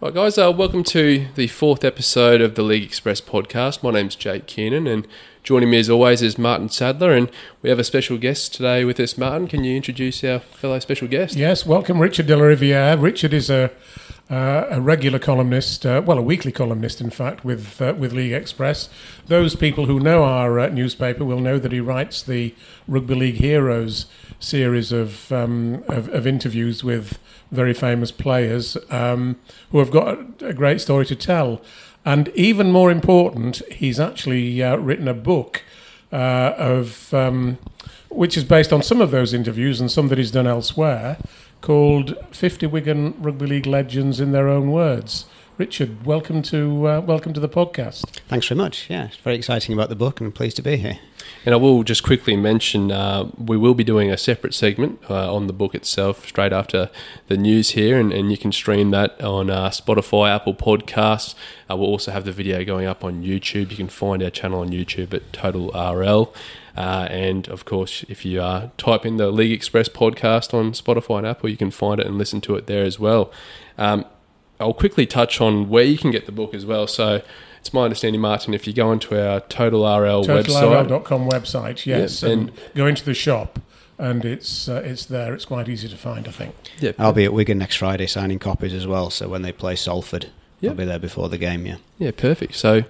Right, guys, uh, welcome to the fourth episode of the League Express podcast. My name's Jake Kearnan, and joining me as always is Martyn Sadler, and we have a special guest today with us. Martyn, can you introduce our fellow special guest? Yes, welcome Richard de la Riviere. Richard is a uh, a regular columnist, uh, well, a weekly columnist, in fact, with uh, with League Express. Those people who know our uh, newspaper will know that he writes the Rugby League Heroes series of um, of, of, interviews with very famous players um, who have got a, a, great story to tell. And even more important, he's actually uh, written a book uh, of um, which is based on some of those interviews and some that he's done elsewhere called 50 Wigan Rugby League Legends in Their Own Words. Richard, welcome to uh, welcome to the podcast. Thanks very much. Yeah, it's very exciting about the book, and I'm pleased to be here. And I will just quickly mention uh, we will be doing a separate segment uh, on the book itself straight after the news here, and, and you can stream that on uh, Spotify, Apple Podcasts. Uh, we'll also have the video going up on YouTube. You can find our channel on YouTube at Total RL. Uh, and of course, if you uh, type in the League Express podcast on Spotify and Apple, you can find it and listen to it there as well. Um, I'll quickly touch on where you can get the book as well. So it's my understanding, Martyn, if you go into our Total RL website. TotalRL.com website, yes, yeah, and, and, go into the shop. And it's uh, it's there. It's quite easy to find, I think. Yeah, I'll be at Wigan next Friday signing copies as well. So when they play Salford, Yep. I'll be there before the game, yeah. Yeah, perfect. So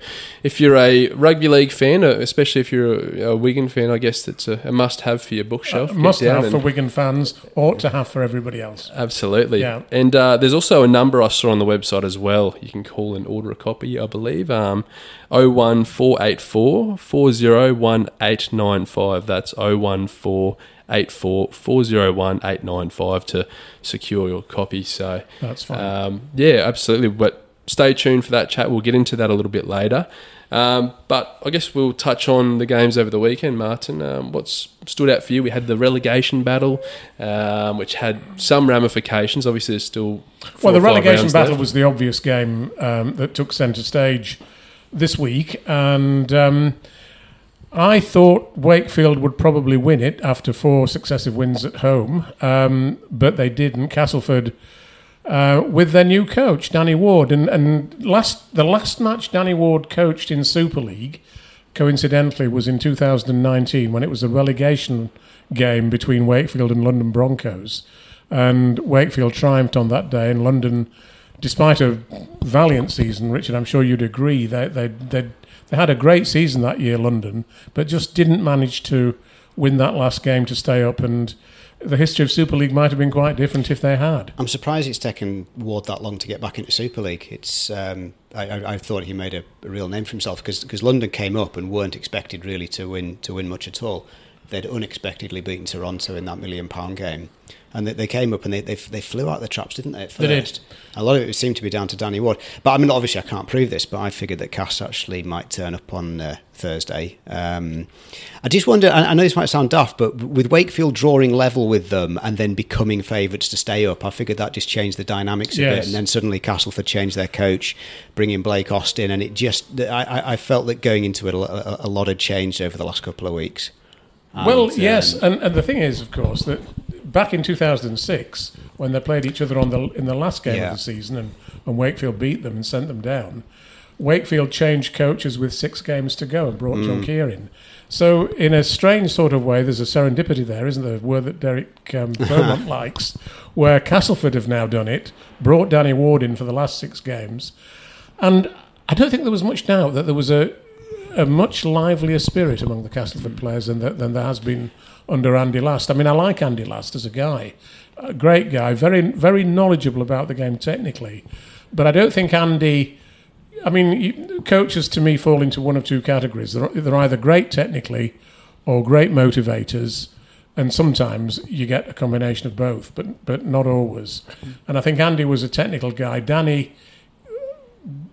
if you're a rugby league fan, uh, especially if you're a, a Wigan fan, I guess it's a, a must have for your bookshelf. Uh, must have for Wigan fans, ought to have for everybody else. Absolutely. Yeah. And uh, there's also a number I saw on the website as well. You can call and order a copy, I believe. Um, 01484 401895. That's 014 84 401 895 to secure your copy. So that's fine. Um, yeah, absolutely. But stay tuned for that chat. We'll get into that a little bit later. Um, but I guess we'll touch on the games over the weekend, Martyn. Um, what's stood out for you? We had the relegation battle, um, which had some ramifications. Obviously, there's still well, the relegation battle left. was the obvious game um, that took centre stage this week, and um, I thought Wakefield would probably win it after four successive wins at home, um, but they didn't. Castleford uh, with their new coach, Danny Ward. And, and last the last match Danny Ward coached in Super League, coincidentally, was in 2019 when it was a relegation game between Wakefield and London Broncos. And Wakefield triumphed on that day, and London, despite a valiant season, Richard, I'm sure you'd agree, they, they, they, they had a great season that year, London, but just didn't manage to win that last game to stay up. And the history of Super League might have been quite different if they had. I'm surprised it's taken Ward that long to get back into Super League. It's um, I, I, thought he made a, a, real name for himself because London came up and weren't expected really to win to win much at all. They'd unexpectedly beaten Toronto in that million pound game and they, they came up and they, they, they flew out the traps, didn't they? At first? They did. A lot of it seemed to be down to Danny Ward, but I mean, obviously, I can't prove this, but I figured that Cass actually might turn up on uh, Thursday. Um, I just wonder. I, I, know this might sound daft, but with Wakefield drawing level with them and then becoming favourites to stay up, I figured that just changed the dynamics a yes. bit, and then suddenly Castleford changed their coach, bringing Blake Austin, and it just I, I felt that going into it, a, a, lot had changed over the last couple of weeks. And, well, yes, um, and, and the thing is, of course, that back in 2006 when they played each other on the in the last game yeah. of the season and, and Wakefield beat them and sent them down. Wakefield changed coaches with six games to go and brought mm. John Kear in. So, in a strange sort of way, there's a serendipity there, isn't there? A word that Derek um, Beaumont likes, where Castleford have now done it, brought Danny Ward in for the last six games. And I don't think there was much doubt that there was a, a much livelier spirit among the Castleford players than, the, than there has been under Andy Last. I mean, I like Andy Last as a guy, a great guy, very very knowledgeable about the game technically, but I don't think Andy. I mean, coaches to me fall into one of two categories. They're, they're either great technically or great motivators, and sometimes you get a combination of both, but but not always. And I think Andy was a technical guy. Danny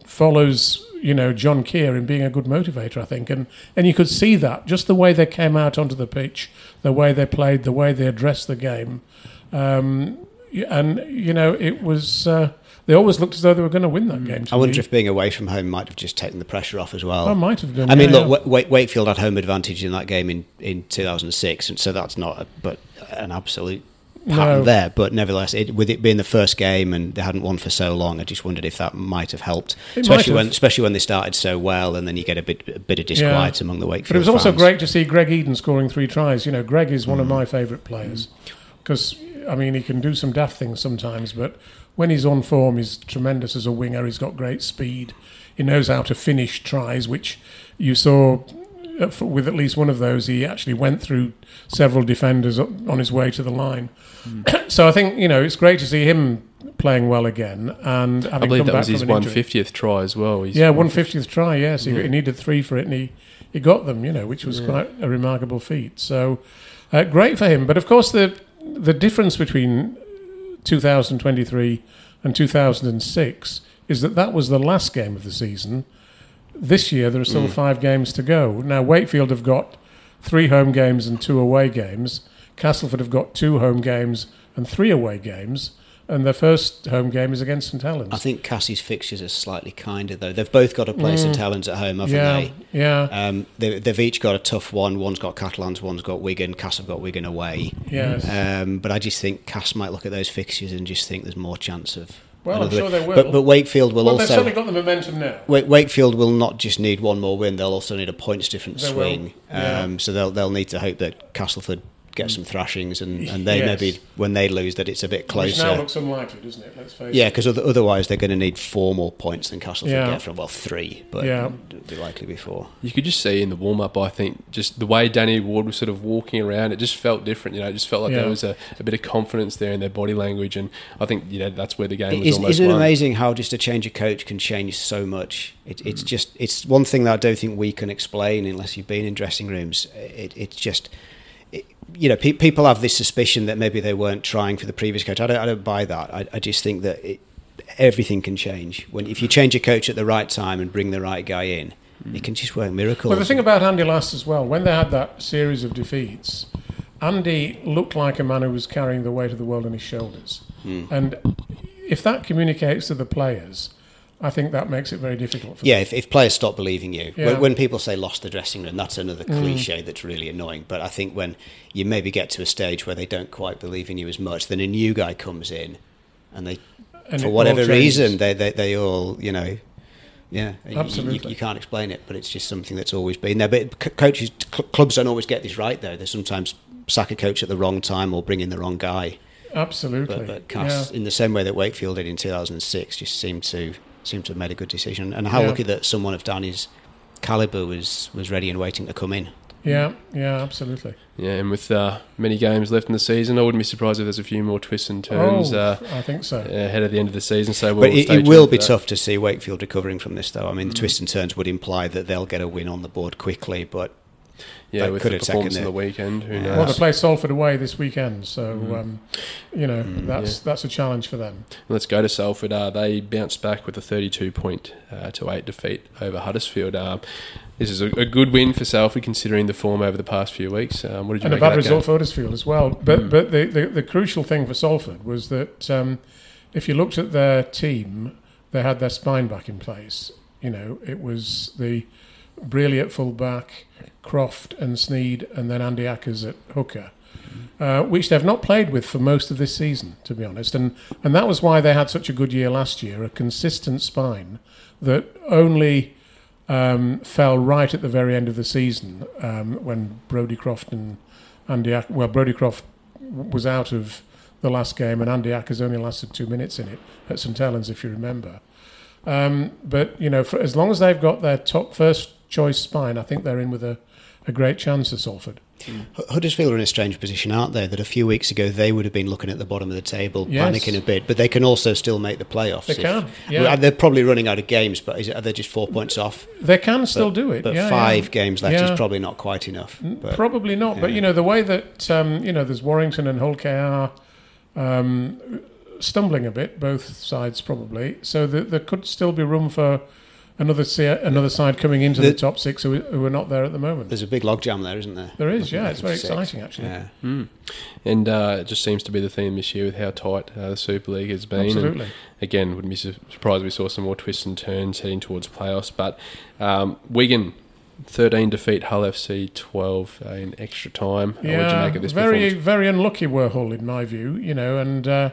follows you know John Kear in being a good motivator, I think, and and you could see that just the way they came out onto the pitch, the way they played, the way they addressed the game, um, and you know it was. Uh, they always looked as though they were going to win that mm. game. I wonder me. if being away from home might have just taken the pressure off as well. I might have done. I mean, look, yeah. Wakefield had home advantage in that game in, in 2006, and so that's not, a, but an absolute pattern No. there. But nevertheless, it, with it being the first game and they hadn't won for so long, I just wondered if that might have helped, It especially might when especially when they started so well, and then you get a bit a bit of disquiet among the Wakefield. But it was also fans. great to see Greg Eden scoring three tries. You know, Greg is Mm. one of my favourite players because I mean he can do some daft things sometimes, but when he's on form, he's tremendous as a winger. He's got great speed. He knows how to finish tries, which you saw with at least one of those. He actually went through several defenders on his way to the line. Mm. so I think you know it's great to see him playing well again and I believe come that back was his injury. 150th try as well. He's Yeah, one fiftieth try. Yes, he, Yeah. he needed three for it, and he, he got them. You know, which was quite a remarkable feat. So uh, great for him. But of course, the the difference between 2023 and 2006 is that that was the last game of the season. This year, there are still five games to go. Now, Wakefield have got three home games and two away games. Castleford have got two home games and three away games. And their first home game is against St Helens. I think Cassie's fixtures are slightly kinder though. They've both got to play St Helens at home, haven't yeah, they? yeah, Um, they, they've each got a tough one. One's got Catalans, one's got Wigan. Cass have got Wigan away. yes. Um, but I just think Cass might look at those fixtures and just think there's more chance of. Well, I'm sure they will. But, but Wakefield will well, they've certainly got the momentum now. Wa- Wakefield will not just need one more win; they'll also need a points difference They swing. yeah. Um, so they'll they'll need to hope that Castleford get some thrashings, and, and they Yes. maybe when they lose that it's a bit Which now closer. looks unlikely, doesn't it? Let's face Yeah, because otherwise they're going to need four more points than Castleford Yeah. get from well three, but Yeah. it'll be likely before. You could just see in the warm up, I think, just the way Danny Ward was sort of walking around, it just felt different. You know, it just felt like Yeah. there was a, a bit of confidence there in their body language, and I think you know that's where the game was Is, almost isn't it won. amazing how just a change of coach can change so much? It, it's Mm. just it's one thing that I don't think we can explain unless you've been in dressing rooms. It, it's just. You know, pe- people have this suspicion that maybe they weren't trying for the previous coach. I don't, I don't buy that. I, I just think that it, everything can change when if you change a coach at the right time and bring the right guy in, it can just work miracles. Well, the thing about Andy Last as well, when they had that series of defeats, Andy looked like a man who was carrying the weight of the world on his shoulders. Hmm. And if that communicates to the players, I think that makes it very difficult for Yeah, if, if players stop believing you, Yeah. Mm. when, when people say lost the dressing room, that's another cliche that's really annoying. But I think when you maybe get to a stage where they don't quite believe in you as much, then a new guy comes in, and they, And for whatever reason, they, they they all you know, yeah, Absolutely. You, you can't explain it, but it's just something that's always been there. But c- coaches, cl- clubs don't always get this right, though. They sometimes sack a coach at the wrong time or bring in the wrong guy. Absolutely. But, but Cass, in the same way that Wakefield did in 2006, just seemed to seemed to have made a good decision. And how Yeah. lucky that someone of Danny's caliber was was ready and waiting to come in. yeah, yeah, absolutely. Yeah, and with uh, many games left in the season, I wouldn't be surprised if there's a few more twists and turns oh, uh, I think so. ahead of the end of the season. So we'll But it, it will be that. tough to see Wakefield recovering from this, though. I mean, the Mm. twists and turns would imply that they'll get a win on the board quickly, but Yeah, with could the have taken performance on the weekend, who Yeah. knows? Well, they play Salford away this weekend, so Mm-hmm. um, you know that's that's a challenge for them. Let's go to Salford. Uh, they bounced back with a 32 point uh, to 8 defeat over Huddersfield. Um, this is a, a good win for Salford considering the form over the past few weeks. Um, what did you and a make bad result game? for Huddersfield as well. But Hmm. but the, the the crucial thing for Salford was that um, if you looked at their team, they had their spine back in place. You know, it was the Brierley at fullback, Croft and Sneyd, and then Andy Ackers at hooker. Uh, which they've not played with for most of this season, to be honest, and and that was why they had such a good year last year. A consistent spine that only um, fell right at the very end of the season um, when Brodie Croft and Andy Ack- well Brodie Croft was out of the last game and Andy Ackers only lasted two minutes in it at St Helens if you remember. Um, but you know, for, as long as they've got their top first choice spine, I think they're in with a, a great chance at Salford. H- Huddersfield are in a strange position, aren't they? That a few weeks ago they would have been looking at the bottom of the table, Yes. panicking a bit, but they can also still make the playoffs. They if- can, yeah. They're probably running out of games, but is it, are they just four points off? They can still But- do it. But yeah, five yeah. games left is probably not quite enough. But Probably not, but you know the way that um, you know there's Warrington and Hull KR um, stumbling a bit, both sides probably. So that there could still be room for another se- another side coming into the, The- top six who, who are not there at the moment. there's a big logjam there, isn't there? There is, yeah, it's very Six. exciting actually. Yeah. Mm. And uh, it just seems to be the theme this year with how tight uh, the Super League has been. And Absolutely. again, wouldn't be surprised if we saw some more twists and turns heading towards playoffs. But um, Wigan 13 defeat Hull FC 12 uh, in extra time. Yeah, what did you make of this very very unlucky were Hull in my view. You know, and uh,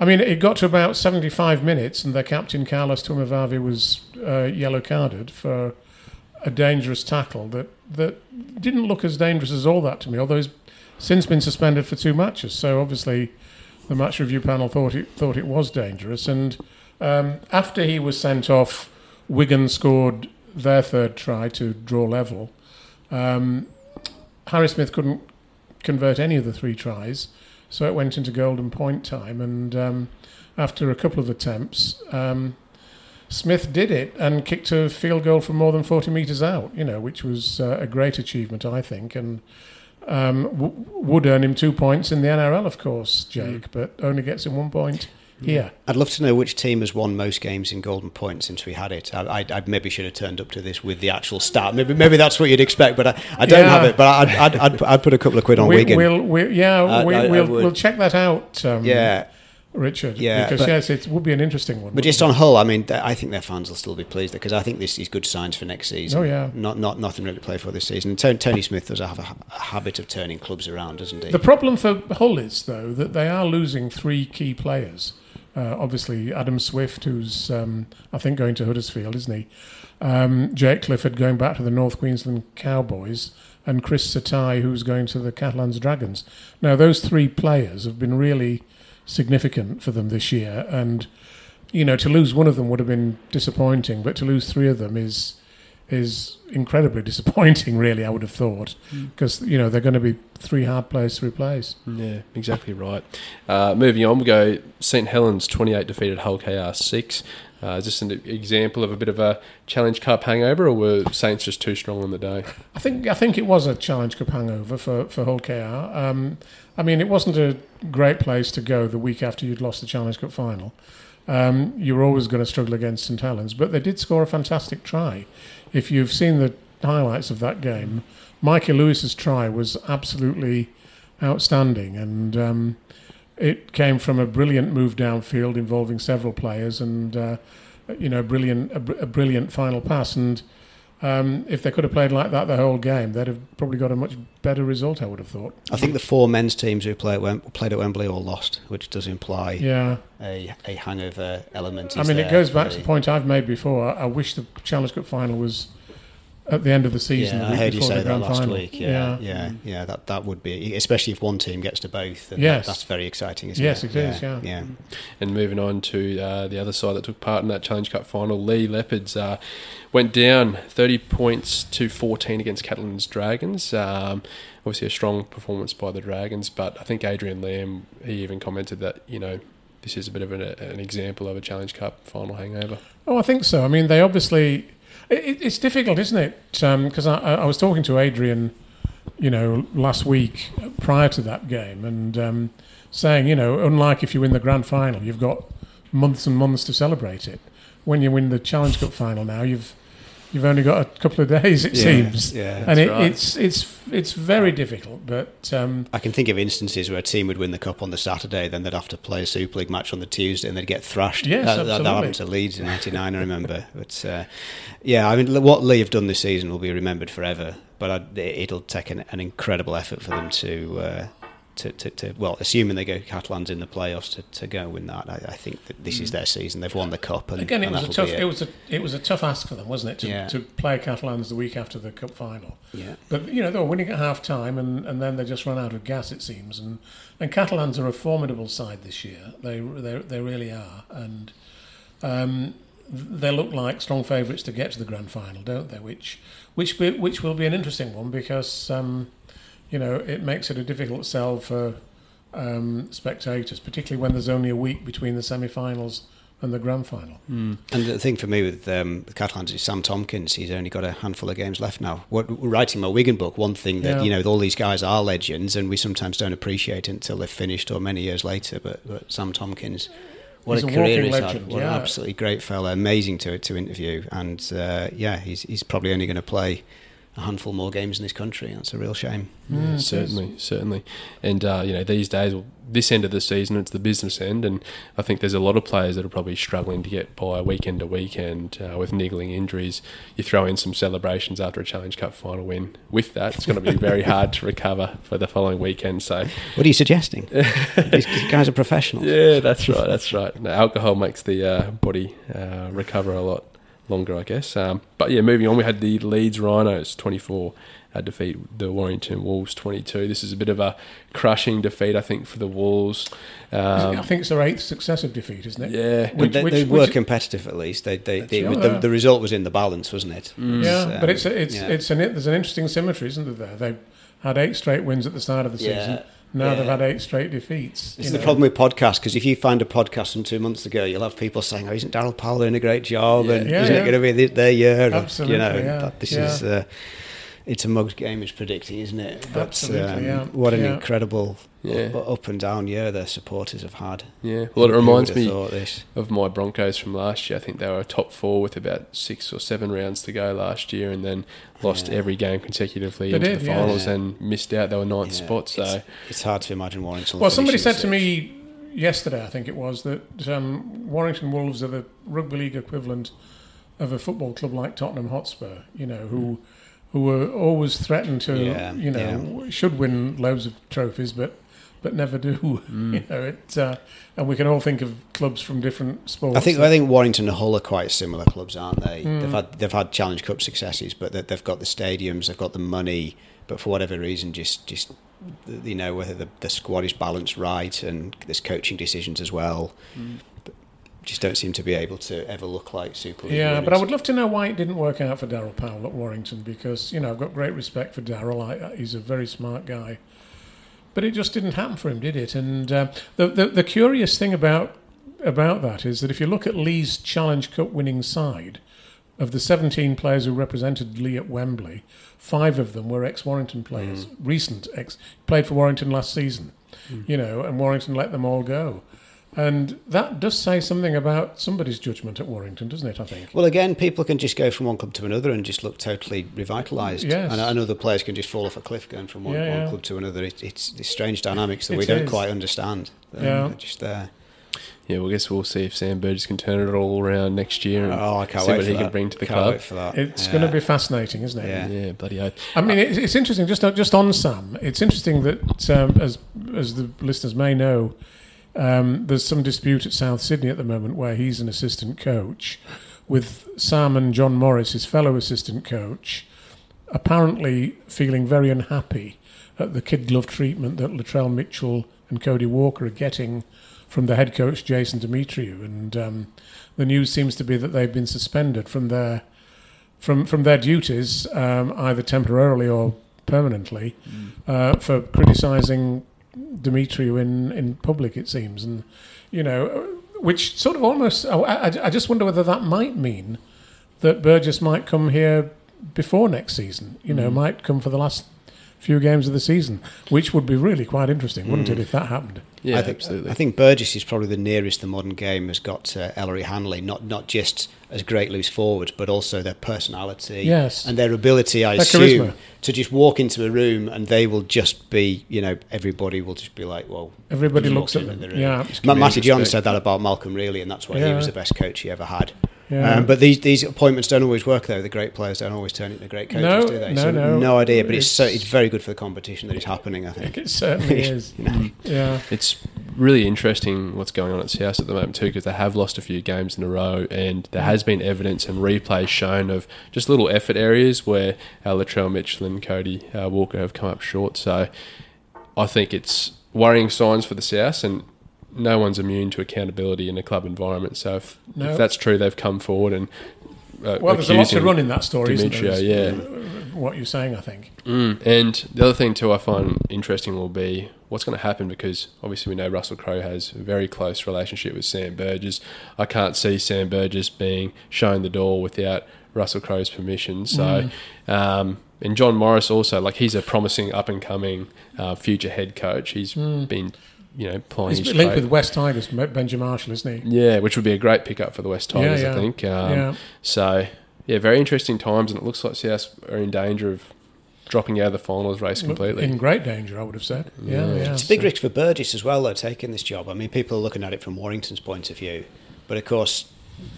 I mean it got to about 75 minutes, and their captain Carlos Tuimavave was uh, yellow carded for a dangerous tackle that that didn't look as dangerous as all that to me. Although he's since been suspended for two matches, so obviously the match review panel thought it thought it was dangerous. And um, after he was sent off, Wigan scored their third try to draw level. Um, Harry Smith couldn't convert any of the three tries, so it went into golden point time. And um, after a couple of attempts, um, Smith did it and kicked a field goal from more than 40 metres out, you know, which was uh, a great achievement, I think. And um, w- would earn him two points in the NRL, of course, Jake, mm. but only gets him one point here. I'd love to know which team has won most games in Golden Point since we had it. I, I, I maybe should have turned up to this with the actual start. Maybe maybe that's what you'd expect, but I, I don't yeah. have it. But I'd, I'd, I'd, I'd, put a couple of quid on we, Wigan. We'll, we, yeah, we, will we'll check that out. Um, yeah. Richard. Yeah, because but, yes, it would be an interesting one. But just on Hull, I mean, I think their fans will still be pleased because I think this is good signs for next season. Oh yeah, not not nothing really to play for this season. And Tony Smith does have a, a, habit of turning clubs around, doesn't he? The problem for Hull is though that they are losing three key players. Uh, obviously, Adam Swift, who's um, I think going to Huddersfield, isn't he? Um, Jake Clifford going back to the North Queensland Cowboys, and Chris Satae, who's going to the Catalans Dragons. Now, those three players have been really significant for them this year, and you know to lose one of them would have been disappointing, but to lose three of them is is incredibly disappointing. Really, I would have thought because mm. you know they're going to be three hard players to replace. Yeah, exactly right. Uh, moving on, we go St Helens twenty eight defeated Hull KR six. Uh, is this an example of a bit of a Challenge Cup hangover, or were Saints just too strong on the day? I think I think it was a Challenge Cup hangover for for Hull KR. Um, I mean, it wasn't a great place to go the week after you'd lost the Challenge Cup final. Um, you were always going to struggle against St Helens, but they did score a fantastic try if you've seen the highlights of that game, Mikey Lewis's try was absolutely outstanding, and um, it came from a brilliant move downfield involving several players, and uh, you know, brilliant a, a, brilliant final pass. And um, if they could have played like that the whole game, they'd have probably got a much better result. I would have thought. I think the four men's teams who play at Wem- played at Wembley all lost, which does imply yeah. a, a hangover element. I mean, it goes back to the point I've made before. I wish the Challenge Cup final was at the end of the season. Yeah, the I heard you say that last final. week. Yeah, yeah, yeah, yeah, That that would be, especially if one team gets to both. yes, that, that's very exciting. Isn't yes, it, it is. Yeah. yeah. And moving on to uh, the other side that took part in that Challenge Cup final, Leigh Leopards uh, went down thirty points to fourteen against Catalans Dragons. Um, obviously, a strong performance by the Dragons, but I think Adrian Lam he even commented that you know this is a bit of an, an example of a Challenge Cup final hangover. Oh, I think so. I mean, they obviously it, it's difficult, isn't it? Because um, I, I, was talking to Adrian, you know, last week prior to that game, and um, saying, you know, unlike if you win the grand final, you've got months and months to celebrate it. When you win the Challenge Cup final, now you've you've only got a couple of days, it yeah, seems. Yeah, and it, right. it's it's it's very difficult. But um, I can think of instances where a team would win the cup on the Saturday, then they'd have to play a Super League match on the Tuesday, and they'd get thrashed. Yes, that, absolutely. that, that happened to Leeds in '99, I remember. But uh, yeah, I mean, what Leigh have done this season will be remembered forever. But I, it'll take an, an, incredible effort for them to. Uh, to, to, to, well, assuming they go Catalans in the playoffs to, to go and win that, I, I think that this is mm. their season. They've won the cup, and again, it and was a tough. It. it. was a it was a tough ask for them, wasn't it, to, yeah. to play Catalans the week after the cup final? Yeah. But you know they were winning at half time, and, and then they just run out of gas. It seems, and and Catalans are a formidable side this year. They they they really are, and. Um, they look like strong favourites to get to the grand final, don't they? Which, which, be, which will be an interesting one because um, you know it makes it a difficult sell for um, spectators, particularly when there's only a week between the semi-finals and the grand final. Mm. And the thing for me with um, the Catalans is Sam Tomkins. He's only got a handful of games left now. What, writing my Wigan book, one thing that yeah. you know, all these guys are legends, and we sometimes don't appreciate it until they're finished or many years later. But, but Sam Tomkins. What he's a, career he's legend, had! What yeah. an absolutely great fella, amazing to to interview, and uh, yeah, he's he's probably only going to play a handful more games in this country. That's a real shame. Mm, certainly, certainly. And uh, you know, these days, this end of the season, it's the business end, and I think there's a lot of players that are probably struggling to get by weekend to weekend uh, with niggling injuries. You throw in some celebrations after a Challenge Cup final win. With that, it's going to be very hard to recover for the following weekend. So, what are you suggesting? these, guys are professionals. Yeah, that's right. That's right. No, alcohol makes the uh, body uh, recover a lot longer, I guess. Um, but yeah, moving on, we had the Leeds Rhinos 24 uh, defeat the Warrington Wolves 22. This is a bit of a crushing defeat, I think, for the Wolves. Um, I think it's their eighth successive defeat, isn't it? Yeah, which, they, they were which, competitive at least. They, they, they the, the, result was in the balance, wasn't it? Mm. Yeah, um, but it's it's yeah. it's an there's an interesting symmetry, isn't there? They had eight straight wins at the start of the season. Now yeah. they've had eight straight defeats. This is know. the problem with podcasts because if you find a podcast from two months ago, you'll have people saying, "Oh, isn't Daryl Powell doing a great job?" Yeah. And yeah, isn't it going to be their year? Absolutely, you know, this is. Uh, it's a mugged game is predicting, isn't it? But, Absolutely, um, yeah. What an yeah. incredible yeah. up and down year their supporters have had. Yeah, well, it reminds me of my Broncos from last year. I think they were top four with about six or seven rounds to go last year, and then lost yeah. every game consecutively they into did, the finals and missed out. They were ninth spot. So it's, it's, hard to imagine Warrington. Well, somebody said to me yesterday, I think it was, that um, Warrington Wolves are the rugby league equivalent of a football club like Tottenham Hotspur. You know who. Mm who were always threatened to, yeah, you know, yeah. should win loads of trophies, but but never do. Mm. You know, it, uh, and we can all think of clubs from different sports. I think I think Warrington and Hull are quite similar clubs, aren't they? Mm. They've had they've had Challenge Cup successes, but they've got the stadiums, they've got the money, but for whatever reason, just just you know whether the, the squad is balanced right and there's coaching decisions as well. Mm just don't seem to be able to ever look like Super League. Yeah, winners. but I would love to know why it didn't work out for Daryl Powell at Warrington because you know I've got great respect for Daryl. He's a very smart guy, but it just didn't happen for him, did it? And uh, the, the the curious thing about about that is that if you look at Leigh's Challenge Cup winning side, of the 17 players who represented Lee at Wembley, five of them were ex-Warrington players, mm. recent ex played for Warrington last season. Mm. You know, and Warrington let them all go. And that does say something about somebody's judgment at Warrington, doesn't it? I think. Well, again, people can just go from one club to another and just look totally revitalised. Yes. And, and other players can just fall off a cliff going from one, yeah, yeah. one club to another. It, it's, it's strange dynamics that it we don't quite understand. Yeah. just there. Yeah, well, I guess we'll see if Sam Burgess can turn it all around next year and oh, I can't see wait what he that. can bring to the can't club. Wait for that. It's yeah. going to be fascinating, isn't it? Yeah, yeah bloody oath. I mean, it's, it's interesting. Just just on Sam, it's interesting that um, as as the listeners may know, um, there's some dispute at South Sydney at the moment where he's an assistant coach, with Sam and John Morris, his fellow assistant coach, apparently feeling very unhappy at the kid glove treatment that Latrell Mitchell and Cody Walker are getting from the head coach Jason Demetriou, and um, the news seems to be that they've been suspended from their from from their duties, um, either temporarily or permanently, mm. uh, for criticising Demetriou in, in public, it seems, and you know, which sort of almost. I, I just wonder whether that might mean that Burgess might come here before next season. You know, mm. might come for the last few games of the season, which would be really quite interesting, wouldn't mm. it, if that happened? Yeah, I think, absolutely. I think Burgess is probably the nearest the modern game has got to Ellery Hanley, not not just as great loose forwards, but also their personality yes. and their ability, I their assume, charisma. to just walk into a room and they will just be, you know, everybody will just be like, well, everybody looks at them. The yeah. Matty Johns said that about Malcolm Reilly, and that's why yeah. he was the best coach he ever had. Yeah. Um, but these these appointments don't always work though. The great players don't always turn into great coaches, no, do they? No, so no, no idea. But it's so, it's very good for the competition that is happening. I think it certainly is. you know? Yeah, it's really interesting what's going on at South at the moment too, because they have lost a few games in a row, and there has been evidence and replays shown of just little effort areas where uh, Latrell Mitchell and Cody uh, Walker have come up short. So I think it's worrying signs for the South, and no one's immune to accountability in a club environment. So if, no. if that's true, they've come forward and uh, well, there's a lot to run in that story, isn't there? Yeah, what you're saying, I think. Mm. And the other thing too, I find interesting will be what's going to happen because obviously we know Russell Crowe has a very close relationship with Sam Burgess. I can't see Sam Burgess being shown the door without Russell Crowe's permission. So. Mm. Um, and John Morris also, like he's a promising up and coming uh, future head coach. He's mm. been you know, playing He's linked with West Tigers, Benji Marshall, isn't he? Yeah, which would be a great pickup for the West Tigers, yeah, yeah. I think. Um, yeah. So, yeah, very interesting times, and it looks like South are in danger of dropping out of the finals race completely. In great danger, I would have said. Yeah, yeah. It's a big risk for Burgess as well, though, taking this job. I mean, people are looking at it from Warrington's point of view, but of course,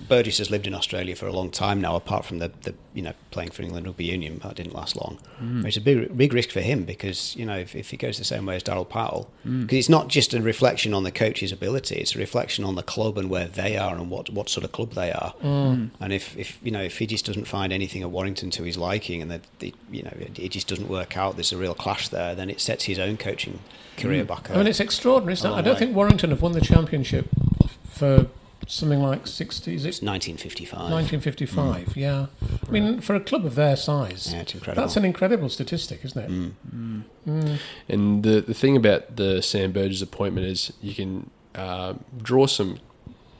Burgess has lived in Australia for a long time now, apart from the, the you know playing for England Rugby Union. That didn't last long. Mm. It's a big big risk for him because you know if, if he goes the same way as Daryl Powell, because mm. it's not just a reflection on the coach's ability; it's a reflection on the club and where they are and what, what sort of club they are. Mm. And if, if you know if he just doesn't find anything at Warrington to his liking and that you know it, it, just doesn't work out, there's a real clash there. Then it sets his own coaching career mm. back. I mean, it's extraordinary. I don't way. think Warrington have won the championship for something like 60 is it? It's 1955. 1955, mm. yeah. I mean, for a club of their size, yeah, it's incredible. that's an incredible statistic, isn't it? Mm. Mm. mm. And the, the thing about the Sam Burgess appointment is you can uh, draw some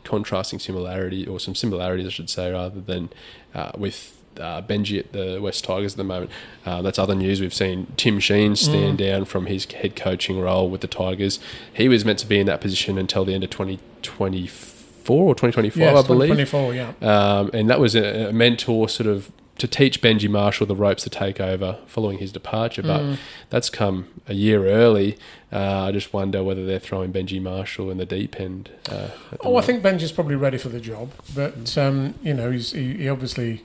contrasting similarity, or some similarities, I should say, rather than uh, with uh, Benji at the West Tigers at the moment. Uh, that's other news. We've seen Tim Sheens stand mm. down from his head coaching role with the Tigers. He was meant to be in that position until the end of 2024 or 2024, yes, I believe. 2024, yeah. Um, and that was a, a, mentor sort of to teach Benji Marshall the ropes to take over following his departure. But mm. that's come a year early. Uh, I just wonder whether they're throwing Benji Marshall in the deep end. Uh, oh, moment. I think Benji's probably ready for the job. But, um, you know, he's, he, he, obviously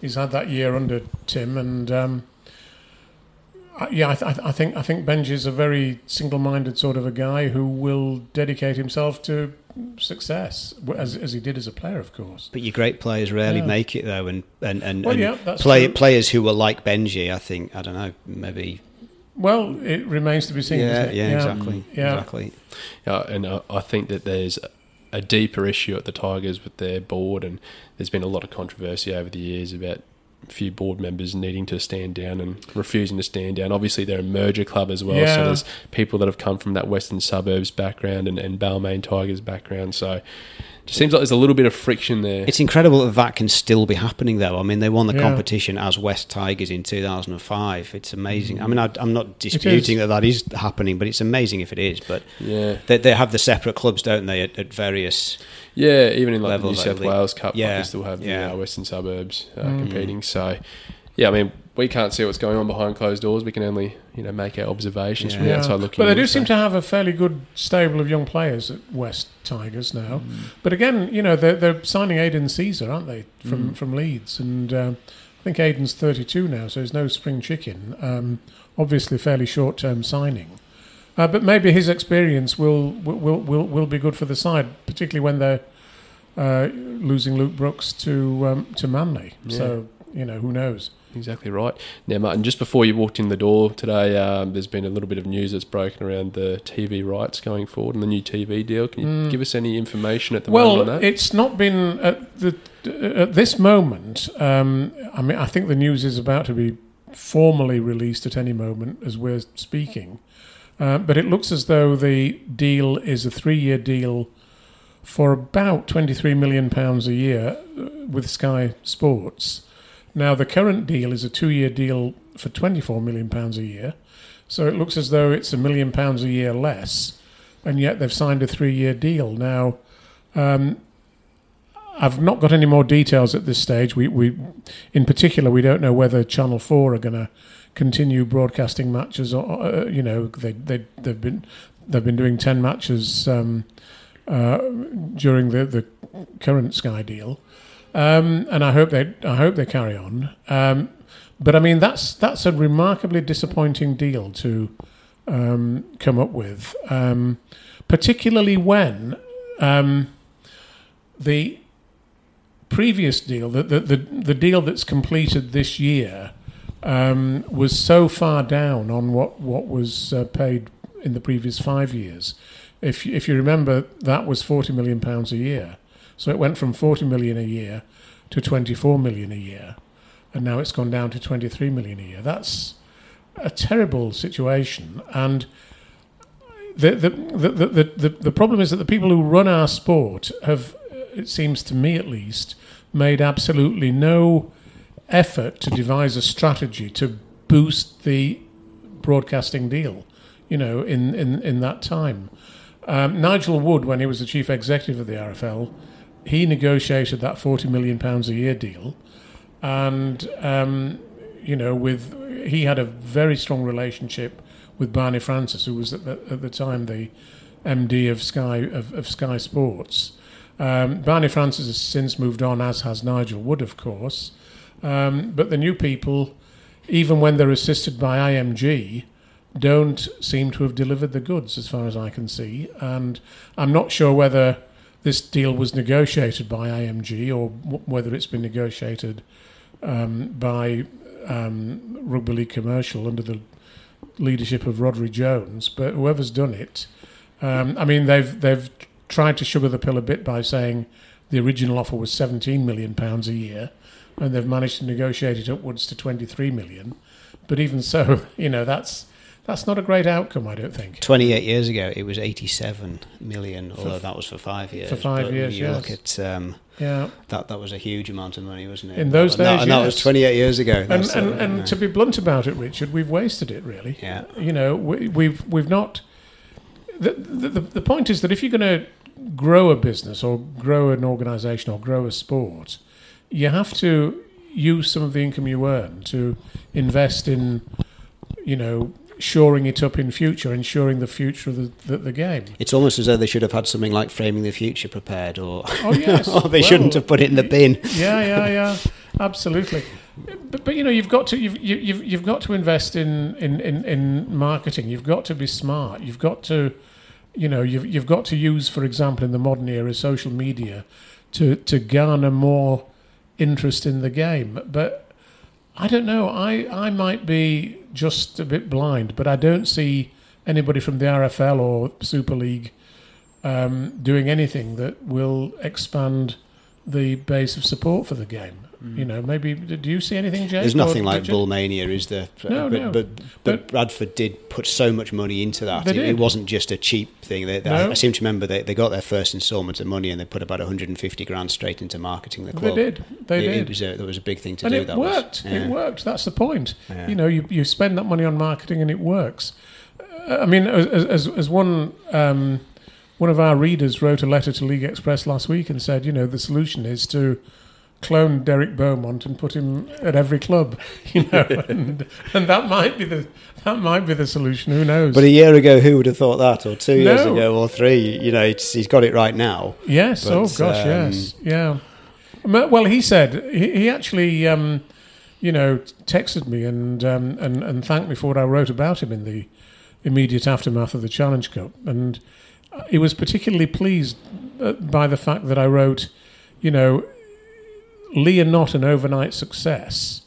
he's had that year under Tim and... Um, yeah, I, th- I, think I think Benji's a very single-minded sort of a guy who will dedicate himself to success as, as he did as a player, of course. But your great players rarely yeah. make it though, and and and, well, and yeah, play, players who were like Benji, I think I don't know, maybe. Well, it remains to be seen. Yeah, yeah, yeah, exactly, yeah. exactly. Yeah, and uh, I think that there's a deeper issue at the Tigers with their board, and there's been a lot of controversy over the years about few board members needing to stand down and refusing to stand down. Obviously, they're a merger club as well, yeah. so there's people that have come from that western suburbs background and, and Balmain Tigers background. So it seems like there's a little bit of friction there. It's incredible that that can still be happening, though. I mean, they won the yeah. competition as West Tigers in 2005. It's amazing. I mean, I, am not disputing that that is happening, but it's amazing if it is. But yeah, they, they have the separate clubs, don't they, at, at various yeah, even in like the New South Wales Cup, yeah, like we still have yeah. the uh, Western Suburbs uh, mm. competing. So, yeah, I mean, we can't see what's going on behind closed doors. We can only, you know, make our observations yeah. from the outside looking. But they do seem to have a fairly good stable of young players at West Tigers now. Mm. But again, you know, they're, they're signing Aidan Sezer, aren't they, from mm. from Leeds? And uh, I think Aidan's 32 now, so he's no spring chicken. Um, obviously, fairly short term signing. Uh, but maybe his experience will, will will will be good for the side, particularly when they're uh, losing Luke Brooks to um, to Manly. Yeah. So you know who knows. Exactly right. Now, Martyn, just before you walked in the door today, um, there's been a little bit of news that's broken around the TV rights going forward and the new TV deal. Can you mm. give us any information at the well, moment on that? it's not been at, the, at this moment. Um, I mean, I think the news is about to be formally released at any moment as we're speaking. Uh, but it looks as though the deal is a three-year deal for about £23 million a year uh, with Sky Sports. Now, the current deal is a two year deal for £24 million a year. So it looks as though it's a million pounds a year less, and yet they've signed a three year deal. Now, um, I've not got any more details at this stage. We, we, in particular, we don't know whether Channel Four are going to continue broadcasting matches, or uh, you know, they they they've been they've been doing ten matches um, uh, during the, the current Sky deal, um, and I hope they I hope they carry on. Um, but I mean that's that's a remarkably disappointing deal to um, come up with, um, particularly when um, the previous deal, the, the, the, the, deal that's completed this year, um, was so far down on what, what was uh, paid in the previous five years if if you remember, that was forty million pounds a year. So it went from forty million a year to twenty four million a year, and now it's gone down to twenty three million a year. That's a terrible situation, and the the, the the, the, the problem is that the people who run our sport have, it seems to me at least, made absolutely no effort to devise a strategy to boost the broadcasting deal. You know, in in in that time. Um, Nigel Wood, when he was the chief executive of the RFL, he negotiated that forty million pounds a year deal, and um, you know, with he had a very strong relationship with Barney Francis, who was at the, at the time the MD of Sky of, of Sky Sports. Um, Barney Francis has since moved on, as has Nigel Wood, of course. Um, but the new people, even when they're assisted by IMG, don't seem to have delivered the goods, as far as I can see. And I'm not sure whether this deal was negotiated by IMG or w- whether it's been negotiated um, by um, Rugby League Commercial under the leadership of Rhodri Jones. But whoever's done it, um, I mean, they've they've tried to sugar the pill a bit by saying the original offer was 17 million pounds a year, and they've managed to negotiate it upwards to 23 million. But even so, you know that's that's not a great outcome, I don't think. 28 years ago, it was 87 million, although that was for five years. For five but years, you yes. look at um, Yeah. that, that was a huge amount of money, wasn't it? In those and that, days, and that was 28 years ago. and and, the- and to be blunt about it, Richard, we've wasted it really. Yeah. You know, we, we've we've not. The, the the the point is that if you're going to grow a business or grow an organisation or grow a sport, you have to use some of the income you earn to invest in, you know, shoring it up in future, ensuring the future of the, the, the game. It's almost as though they should have had something like Framing the Future prepared, or, Oh yes, or they Well, shouldn't have put it in the bin. yeah, yeah, yeah, absolutely. But, but you know, you've got to you've, you- you've you've got to invest in, in, in, in marketing. You've got to be smart. You've got to, you know, you've you've got to use, for example, in the modern era, social media to to garner more interest in the game. But I don't know. I I might be just a bit blind, but I don't see anybody from the RFL or Super League um, doing anything that will expand the base of support for the game. You know, maybe do you see anything, Jake? There's nothing like Richard? Bullmania, is there? No, but, no. But, but, But- Bradford did put so much money into that. It, it wasn't just a cheap thing. They, they- No. I seem to remember they, they got their first instalment of money and they put about 150 grand straight into marketing the club. They did. They it, did. It was a, that was a big thing to and do. it that worked. Was, yeah. It worked. That's the point. Yeah. You know, you, you spend that money on marketing and it works. Uh, I mean, as as, as one um, one of our readers wrote a letter to League Express last week and said, you know, the solution is to clone Derek Beaumont and put him at every club. You know, and, and that might be the that might be the solution. Who knows? But a year ago, who would have thought that? Or two years ago, or three? You know, it's, he's got it right now. Yes. oh gosh. um, yes. Yeah. Well, he said he, he actually, um, you know, texted me and, um, and and thanked me for what I wrote about him in the immediate aftermath of the Challenge Cup, and he was particularly pleased uh, by the fact that I wrote, you know, Leigh are not an overnight success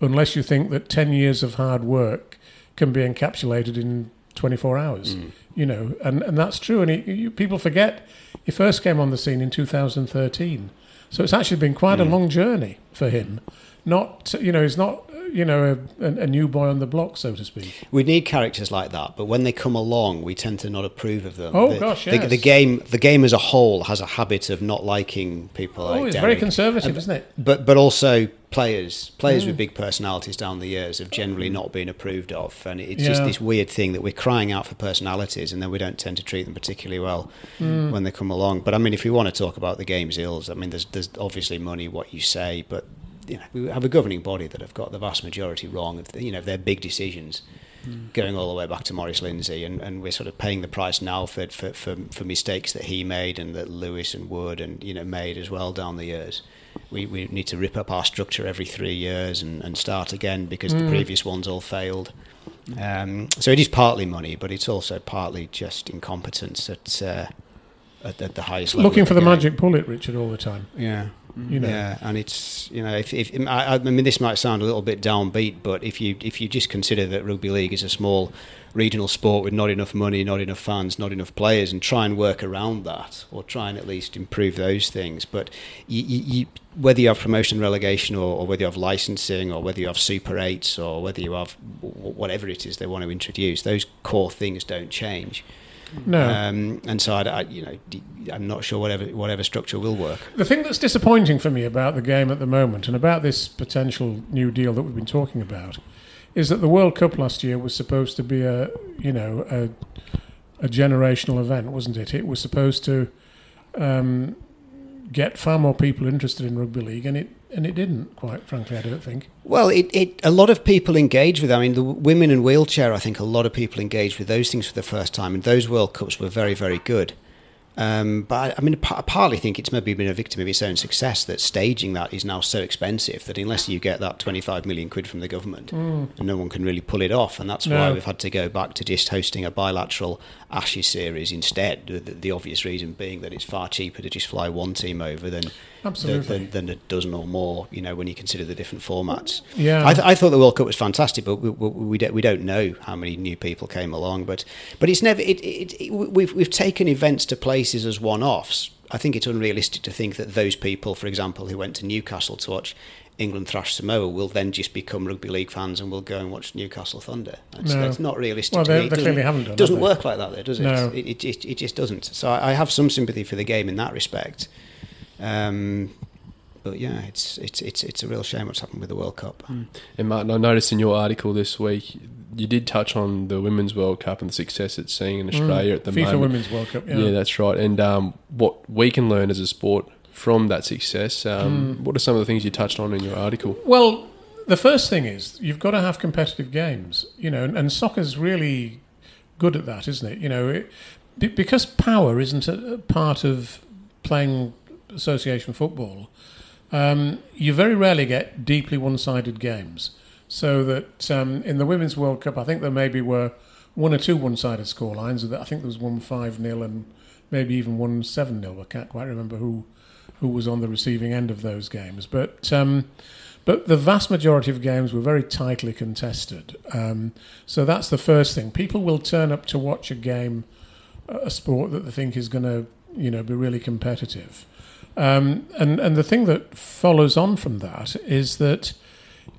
unless you think that ten years of hard work can be encapsulated in twenty four hours hmm. you know, and, and that's true. And he, you, people forget he first came on the scene in 2013, so it's actually been quite a hmm. long journey for him. Not, you know, he's not, you know, a, a new boy on the block, so to speak. We need characters like that, but when they come along, we tend to not approve of them. Oh, the, gosh, the, yes. the game, the game as a whole, has a habit of not liking people like oh, it's Derek. very conservative, isn't it? But but also players players Mm. with big personalities down the years have generally not been approved of, and it's just this weird thing that we're crying out for personalities, and then we don't tend to treat them particularly well Mm. when they come along. But I mean, if we want to talk about the game's ills, I mean, there's there's obviously money what you say, but you know, we have a governing body that have got the vast majority wrong of the, you know their big decisions. Going all the way back to Maurice Lindsay, and, and we're sort of paying the price now for, for, for, for mistakes that he made and that Lewis and Wood and you know made as well down the years we, we need to rip up our structure every three years and, and start again because the previous ones all failed. Um, so it is partly money, but it's also partly just incompetence at uh, at, at the highest level. Looking for the game. magic bullet, Richard, all the time. Yeah. You know. Yeah, and it's you know if, if I, I mean this might sound a little bit downbeat, but if you if you just consider that rugby league is a small regional sport with not enough money, not enough fans, not enough players, and try and work around that, or try and at least improve those things. But you, you, you, whether you have promotion relegation, or, or whether you have licensing, or whether you have Super Eights, or whether you have whatever it is they want to introduce, those core things don't change. No. Um, and so I, I, you know, I'm not sure whatever whatever structure will work. The thing that's disappointing for me about the game at the moment and about this potential new deal that we've been talking about is that the World Cup last year was supposed to be a you know a, a generational event, wasn't it? It was supposed to um, get far more people interested in rugby league, and it and it didn't. Quite frankly, I don't think. Well, it, it a lot of people engage with. I mean, the women in wheelchair. I think a lot of people engage with those things for the first time, and those World Cups were very very good. Um, but I mean, I partly think it's maybe been a victim of its own success that staging that is now so expensive that unless you get that 25 million quid from the government, mm. no one can really pull it off. And that's no. why we've had to go back to just hosting a bilateral Ashes series instead. The, the, obvious reason being that it's far cheaper to just fly one team over than than, than, a dozen or more. You know, when you consider the different formats. Yeah, I, th- I thought the World Cup was fantastic, but we, we, we, don't, we don't know how many new people came along. But but it's never. It, it, it, we've we've taken events to places as one-offs. I think it's unrealistic to think that those people, for example, who went to Newcastle to watch England thrash Samoa will then just become rugby league fans and we'll go and watch Newcastle Thunder. That's, no. that's not realistic. Well, they, they clearly haven't done. It doesn't work like that, though, does it? No. It, it, it, just doesn't. So I, I, have some sympathy for the game in that respect. Um, but yeah, it's it's it's it's a real shame what's happened with the World Cup. Mm. And Martyn, I noticed in your article this week you did touch on the Women's World Cup and the success it's seeing in hmm. Australia mm. at the FIFA moment. Women's World Cup, yeah. yeah, that's right. And um, what we can learn as a sport from that success. Um, mm. What are some of the things you touched on in your article? Well, the first thing is you've got to have competitive games, you know, and, and soccer's really good at that, isn't it? You know, it, because power isn't a part of playing association football. Um, you very rarely get deeply one-sided games. So that um, in the Women's World Cup, I think there maybe were one or two one-sided scorelines. I think there was one five 0 and maybe even one seven 0 I can't quite remember who who was on the receiving end of those games. But um, but the vast majority of games were very tightly contested. Um, so that's the first thing. People will turn up to watch a game, a sport that they think is going to you know be really competitive. Um, and and the thing that follows on from that is that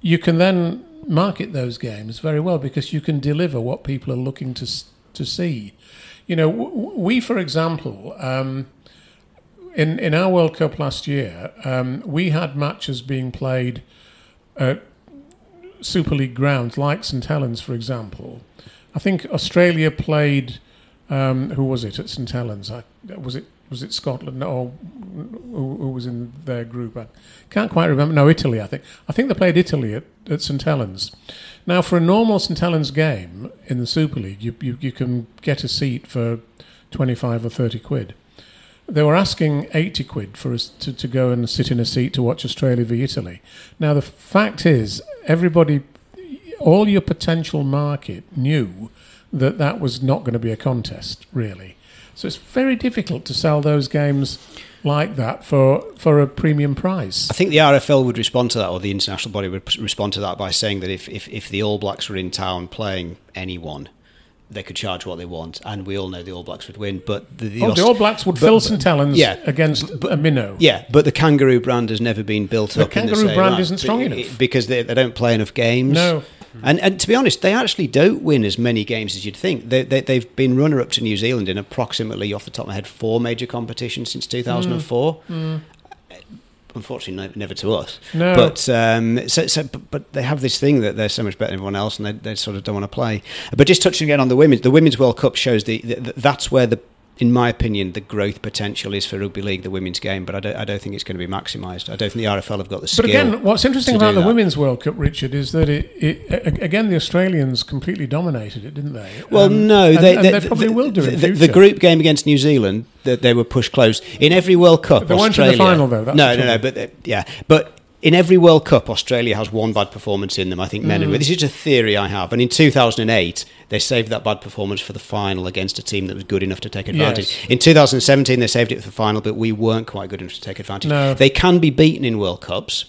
you can then market those games very well because you can deliver what people are looking to to see. You know, we, for example, um, in in our World Cup last year, um, we had matches being played at Super League grounds, like St Helens, for example. I think Australia played. Um, who was it at St Helens? I, was it was it Scotland or who, who, was in their group? I can't quite remember. No, Italy. I think. I think they played Italy at, at St Helens. Now, for a normal St Helens game in the Super League, you, you, you can get a seat for twenty five or thirty quid they were asking 80 quid for us to, to go and sit in a seat to watch Australia v Italy. Now, the fact is, everybody, all your potential market knew that that was not going to be a contest, really. So it's very difficult to sell those games like that for, for a premium price. I think the RFL would respond to that, or the international body would respond to that by saying that if, if, if the All Blacks were in town playing anyone, they could charge what they want, and we all know the All Blacks would win. But the, the, oh, the All Blacks would but, fill St Helens yeah, against but, a minnow. Yeah, but the kangaroo brand has never been built the up. The kangaroo the brand isn't strong enough because they, they don't play enough games. No. And, and to be honest, they actually don't win as many games as you'd think. They, they, have been runner up to New Zealand in approximately, off the top of my head, four major competitions since 2004. Mm. Mm unfortunately never to us. No. But um, so, so but, but, they have this thing that they're so much better than everyone else, and they, they sort of don't want to play. But just touching again on the women's, the women's World Cup shows the, the that's where the in my opinion, the growth potential is for rugby league, the women's game, but I don't, I don't think it's going to be maximised. I don't think the RFL have got the skill. But again, what's interesting about the that. women's World Cup, Richard, is that it, it, again the Australians completely dominated it, didn't they? Well, um, no, they, and, they, and they probably the, will do the, the, the, group game against New Zealand, that they were pushed close in every World Cup. They Australia, weren't in the final though. no, no, no, but uh, yeah, but in every World Cup, Australia has one bad performance in them. I think men mm. and women. This is a theory I have. And in 2008, they saved that bad performance for the final against a team that was good enough to take advantage. Yes. In 2017, they saved it for the final, but we weren't quite good enough to take advantage. No. They can be beaten in World Cups.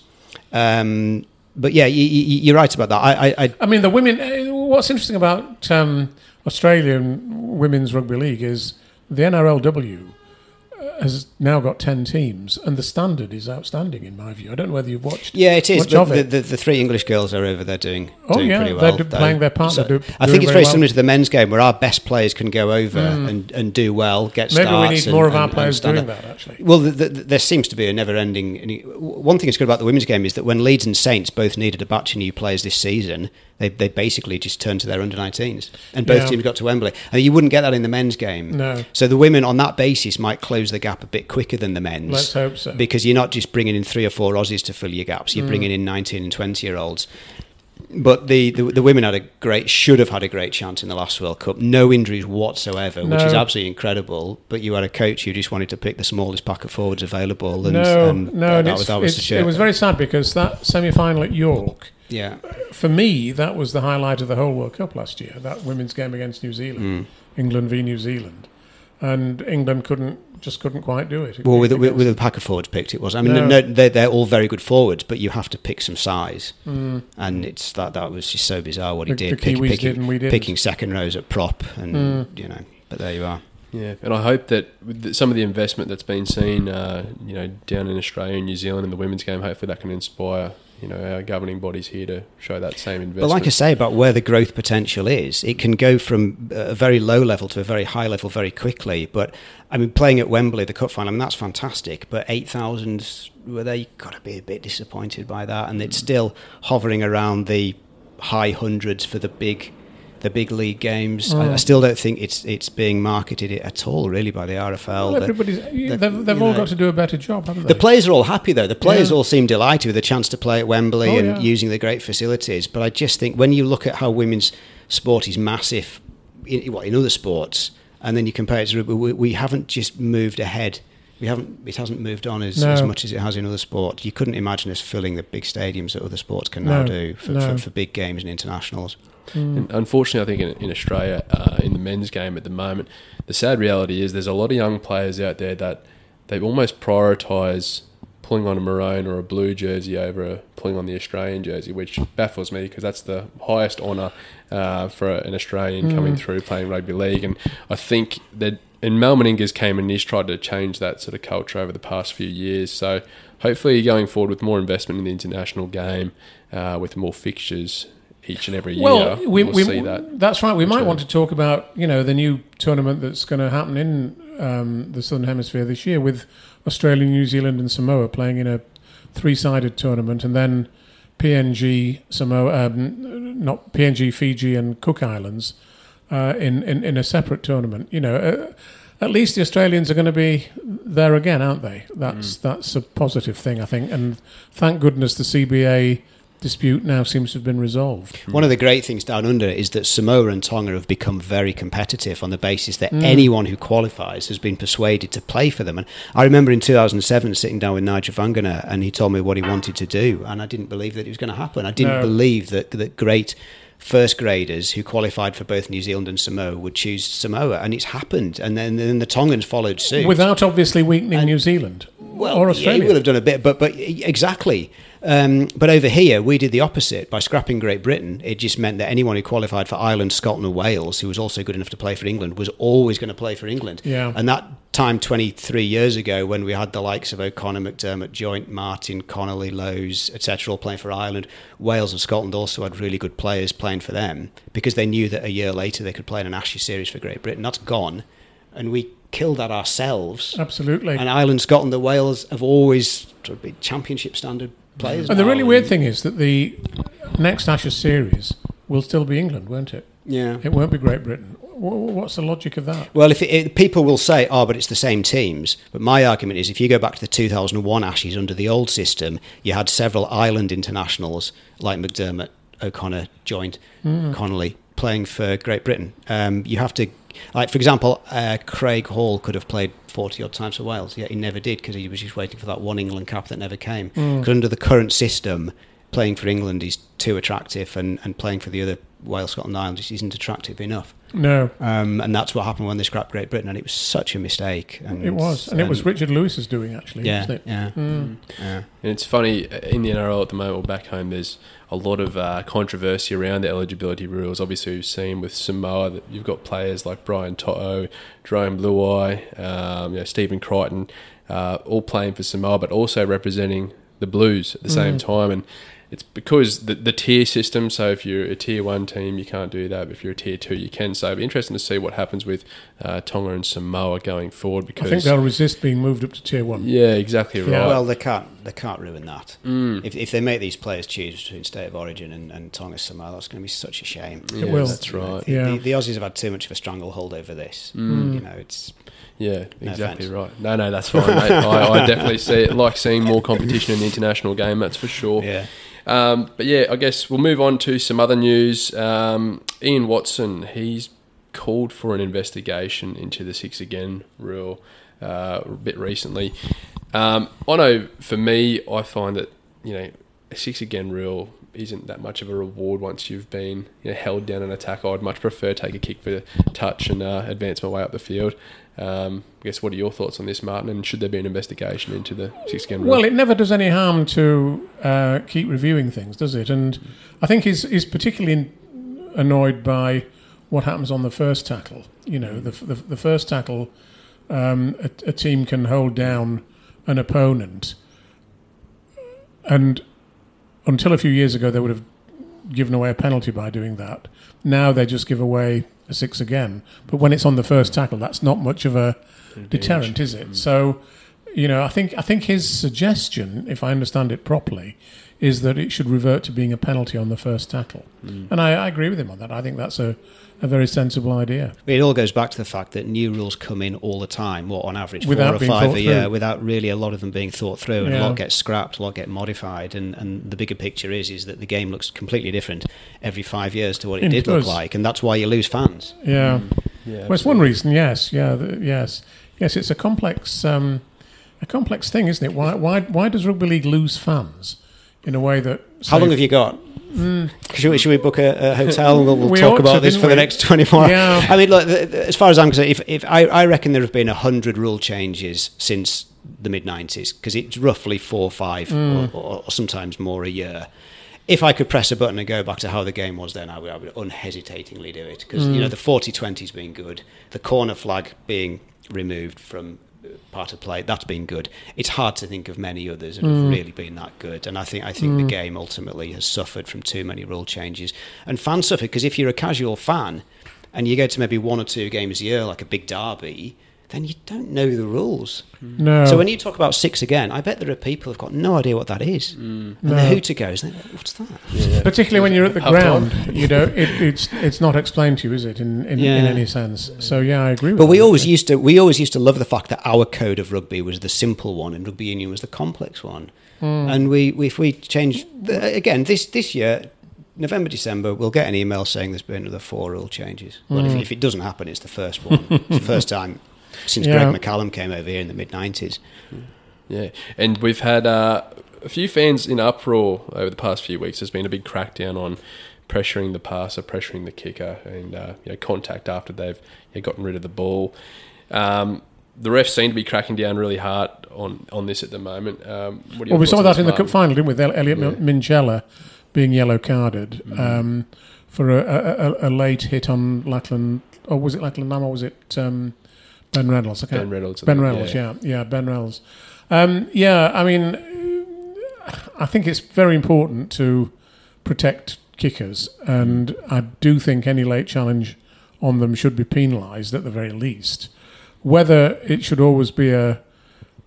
Um, but yeah, you, are right about that. I, I, I, I, mean, the women. Uh, what's interesting about um, Australian women's rugby league is the NRLW has now got 10 teams, and the standard is outstanding in my view. I don't know whether you've watched Yeah, it is. But the, the, the, three English girls are over there doing, oh, doing yeah, pretty well. They're playing their part. So do, I think it's very, well. similar to the men's game where our best players can go over mm. and, and do well, get Maybe starts. we need and, more of our players doing that, actually. Well, the, there seems to be a never ending. One thing that's good about the women's game is that when Leeds and Saints both needed a batch of new players this season, they, they basically just turned to their under 19s and both yeah. teams got to Wembley. And you wouldn't get that in the men's game. No. So the women on that basis might close the gap a bit quicker than the men's. Let's hope so. Because you're not just bringing in three or four Aussies to fill your gaps. You're Mm. bringing in 19 and 20 year olds. But the, the the women had a great, should have had a great chance in the last World Cup. No injuries whatsoever, which is absolutely incredible. But you had a coach who just wanted to pick the smallest pack of forwards available, and, no, and no, that, and that it's, was that was the it was very sad because that semi-final at York, yeah. for me, that was the highlight of the whole World Cup last year. That women's game against New Zealand, Mm. England v New Zealand, and England couldn't just couldn't quite do it. Well, with, with, Against- with the pack of forwards picked, it was. I mean, No. no. they're, they're all very good forwards, but you have to pick some size, Mm. and it's that that was just so bizarre what he The- did. the Kiwis picking, did and we didn't. picking second rows at prop, and Mm. you know. But there you are. Yeah, and I hope that some of the investment that's been seen, uh, you know, down in Australia and New Zealand in the women's game, hopefully that can inspire, you know, our governing bodies here to show that same investment. But like I say about where the growth potential is, it can go from a very low level to a very high level very quickly. But I mean, playing at Wembley, the cup final, I mean, that's fantastic. But 8,000 were there, you've got to be a bit disappointed by that. And it's still hovering around the high hundreds for the big. The big league games. I, I Mm. still don't think it's it's being marketed at all, really, by the RFL. well, The- everybody's the- they've, they've all know, got to do a better job, haven't they? the players are all happy though. The players Yeah. all seem delighted with the chance to play at Wembley Oh, and yeah. using the great facilities. But I just think when you look at how women's sport is massive in, what, in other sports, and then you compare it to rugby, we, we haven't just moved ahead. We haven't. It hasn't moved on as, No. as much as it has in other sports. You couldn't imagine us filling the big stadiums that other sports can now No, do for, no. for, for big games and internationals. Mm. And unfortunately, I think in, in Australia, uh, in the men's game at the moment, the sad reality is there's a lot of young players out there that they almost prioritise pulling on a maroon or a blue jersey over pulling on the Australian jersey, which baffles me because that's the highest honour uh, for an Australian coming Mm. through playing rugby league. And I think that and Mal Meninga's came and he's tried to change that sort of culture over the past few years. So hopefully, going forward with more investment in the international game, uh, with more fixtures each and every Well, year, we, we'll we, see that. that's right. We might want to talk about you know the new tournament that's going to happen in um, the Southern Hemisphere this year with Australia, New Zealand, and Samoa playing in a three-sided tournament, and then PNG, Samoa, um, not PNG, Fiji, and Cook Islands uh, in, in in a separate tournament. You know. Uh, at least the Australians are going to be there again, aren't they? That's that's a positive thing, I think. And thank goodness the CBA dispute now seems to have been resolved. One of the great things down under is that Samoa and Tonga have become very competitive on the basis that Mm. anyone who qualifies has been persuaded to play for them. And I remember in 2007 sitting down with Nigel Vagana and he told me what he wanted to do, and I didn't believe that it was going to happen. I didn't No. believe that that great first graders who qualified for both New Zealand and Samoa would choose Samoa, and it's happened. And then, then the Tongans followed suit. Without obviously weakening And- New Zealand Well, or yeah, Australia. he will have done a bit, but but exactly. Um, but over here, we did the opposite by scrapping Great Britain. It just meant that anyone who qualified for Ireland, Scotland, and Wales, who was also good enough to play for England, was always going to play for England. Yeah. And that time, 23 years ago, when we had the likes of O'Connor, McDermott, Joint, Martin, Connolly, Lowe's, etc., all playing for Ireland, Wales and Scotland also had really good players playing for them because they knew that a year later they could play in an Ashes series for Great Britain. That's gone, and we killed that ourselves. Absolutely. And Ireland, Scotland, the Wales have always sort of been championship standard players. And the really weird thing is that the next Ashes series will still be England, won't it? yeah. It won't be Great Britain. What's the logic of that? Well, if it, it, people will say, "Oh, but it's the same teams," but my argument is, if you go back to the 2001 Ashes under the old system, you had several island internationals like McDermott, O'Connor, Joint, Connolly playing for Great Britain. Um, you have to, like for example, uh, Craig Hall could have played 40 odd times for Wales, yet he never did because he was just waiting for that one England cap that never came. Because under the current system, playing for England is too attractive, and, and playing for the other Wales, Scotland, Ireland just isn't attractive enough. No, Um, and that's what happened when they scrapped Great Britain, and it was such a mistake. And, it was. And it was Richard Lewis's doing, actually, Yeah, wasn't it? yeah, Mm. yeah. And it's funny uh, in the NRL at the moment, or back home, there's a lot of uh, controversy around the eligibility rules. Obviously, we've seen with Samoa that you've got players like Brian To'o, Jarome Luai, um, you know, Stephen Crichton, uh, all playing for Samoa, but also representing the Blues at the same time. And it's because the, the tier system. So if you're a tier one team, you can't do that. But if you're a tier two, you can. So it'll be interesting to see what happens with uh, Tonga and Samoa going forward. Because I think they'll resist being moved up to tier one. Yeah, exactly right. Yeah. Well, they can't. They can't ruin that. Mm. If, if they make these players choose between state of origin and, and Tonga Samoa, that's going to be such a shame. yeah, will. that's right. The, Yeah. the, the Aussies have had too much of a stranglehold over this. Mm. You know, it's Yeah, No exactly offence. right. No, no, that's fine, mate. I, I definitely see it. Like seeing more competition in the international game, that's for sure. yeah. Um, but yeah, I guess we'll move on to some other news. Um, Ian Watson, he's called for an investigation into the six again rule uh, a bit recently. Um, I know for me, I find that you know a six again rule isn't that much of a reward once you've been you know, held down an attack. I'd much prefer take a kick for touch and uh, advance my way up the field. Um, I guess what are your thoughts on this, Martyn? And should there be an investigation into the six rule? Well, it never does any harm to uh, keep reviewing things, does it? And I think he's, he's particularly annoyed by what happens on the first tackle. You know, the, the, the first tackle, um, a, a team can hold down an opponent, and until a few years ago, they would have given away a penalty by doing that. Now they just give away a six again. But when it's on the first tackle, that's not much of a deterrent, is it? Mm. So, you know, I think I think his suggestion, if I understand it properly, is that it should revert to being a penalty on the first tackle. And I, I agree with him on that. I think that's a, a very sensible idea. It all goes back to the fact that new rules come in all the time. What on average, Without four or five a year, through. without really a lot of them being thought through, and a lot get scrapped, a lot get modified, and, and the bigger picture is is that the game looks completely different every five years to what it It did look like, and that's why you lose fans. Yeah. yeah, Well, it's one reason. Yes. Yeah. The, yes. Yes. It's a complex, um, a complex thing, isn't it? Why, why, why does rugby league lose fans in a way that? How long have you got? Should, we, should we book a, a hotel we'll, we'll Mm. We talk about to, this for the next 24 Yeah. hours? I mean, look, as far as I'm concerned, if, if I, I reckon there have been 100 rule changes since the mid 90s, because it's roughly four or five Mm. or, or, or sometimes more a year. If I could press a button and go back to how the game was then, I would, I would unhesitatingly do it. Because, Mm. you know, the 40 20's good, the corner flag being removed from part of play. That's been good. It's hard to think of many others that Mm. have really been that good and i think i think the game ultimately has suffered from too many rule changes. And fans suffer because if you're a casual fan and you go to maybe one or two games a year like a big derby then you don't know the rules No. so when you talk about six again i bet there are people who've got no idea what that is mm. and the hooter goes what's that particularly when you're at the Half ground, you know, it, it's it's not explained to you, is it? In in, in any sense. So yeah, I agree. with But we that. always used to we always used to love the fact that our code of rugby was the simple one and rugby union was the complex one. Mm. And we, we if we change again this this year November December we'll get an email saying there's been another four rule changes. Well, if, mm. if it doesn't happen, it's the first one. it's the first time since Yeah. Greg McCallum came over here in the mid '90s. Yeah, and we've had uh, a few fans in uproar over the past few weeks. There's been a big crackdown on pressuring the passer, pressuring the kicker, and uh, you know, contact after they've you know, gotten rid of the ball. Um, the refs seem to be cracking down really hard on, on this at the moment. Um, what Well, we saw that in the Martyn? cup final, didn't we? With Elliot Yeah. Min Minchella being yellow carded Mm. um, for a, a, a, a late hit on Lachlan. Or was it Lachlan Lam or was it um, Ben Reynolds? Can't- Ben Reynolds. Ben Reynolds, yeah, yeah, Ben Reynolds. Um, yeah, I mean, I think it's very important to protect kickers, and I do think any late challenge on them should be penalised at the very least. Whether it should always be a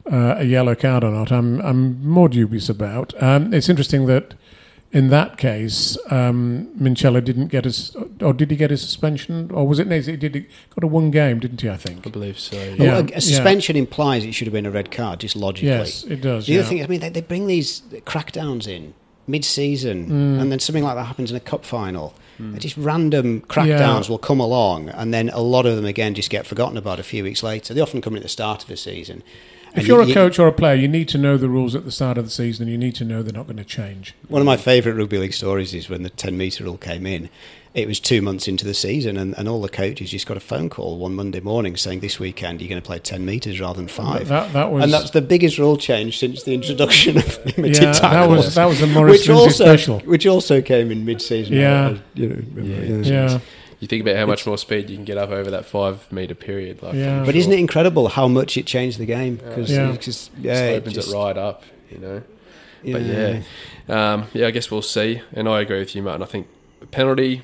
uh, a yellow card or not, I'm I'm more dubious about. Um, it's interesting that in that case, um, Minchella didn't get his, or did he get his suspension, or was it? No, he did. He got a one game, didn't he? I think. I believe so. Yeah. Well, a, a suspension implies it should have been a red card, just logically. Yes, it does. The yeah. other thing, I mean, they, they bring these crackdowns in mid-season, Mm. and then something like that happens in a cup final. Just random crackdowns Yeah. will come along, and then a lot of them again just get forgotten about a few weeks later. They often come in at the start of the season. If you're you- a coach or a player, you need to know the rules at the start of the season, and you need to know they're not going to change. One of my favourite rugby league stories is when the 10 metre rule came in. It was two months into the season, and, and all the coaches just got a phone call one Monday morning saying, This weekend you're going to play 10 metres rather than five. That, that was and that's the biggest rule change since the introduction of limited yeah, that was that was the Morris which also, special. which also came in mid-season. Yeah. Uh, you know, Yeah. Yeah, You think about how much more speed you can get up over that five metre period. Like, Yeah. I'm But isn't it incredible how much it changed the game? Because Yeah. yeah, just yeah, it opens just- it right up, you know. But yeah, um, yeah, I guess we'll see. And I agree with you, Martyn. I think penalty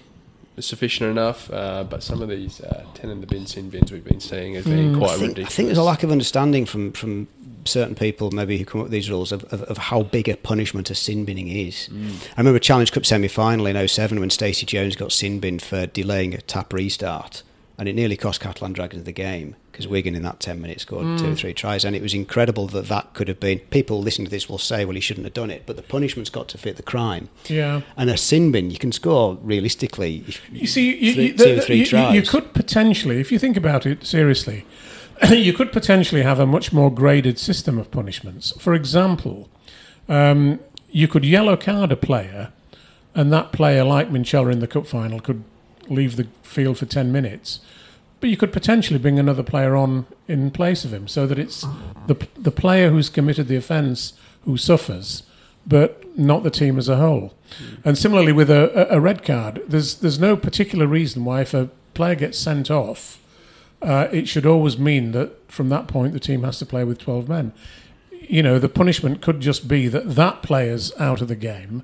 is sufficient enough, uh, but some of these uh, ten in the bin sin bins we've been seeing has been quite I think, ridiculous. I think there's a lack of understanding from from certain people maybe who come up with these rules of, of, of how big a punishment a sin binning is. Mm. I remember Challenge Cup semi final in 07 when Stacey Jones got sin binned for delaying a tap restart. And it nearly cost Catalan Dragons the game because Wigan in that 10 minutes scored two or mm. three tries. And it was incredible that that could have been. People listening to this will say, well, he shouldn't have done it. But the punishment's got to fit the crime. Yeah. And a sin bin, you can score realistically. You see, you, three- you, two or the- three you- tries. you could potentially, if you think about it seriously, you could potentially have a much more graded system of punishments. For example, um, you could yellow card a player, and that player, like Minchella in the cup final, could leave the field for 10 minutes. But you could potentially bring another player on in place of him so that it's the, the player who's committed the offence who suffers, but not the team as a whole. And similarly with a, a a red card, there's there's no particular reason why if a player gets sent off, uh, it should always mean that from that point the team has to play with 12 men. You know, the punishment could just be that that player's out of the game,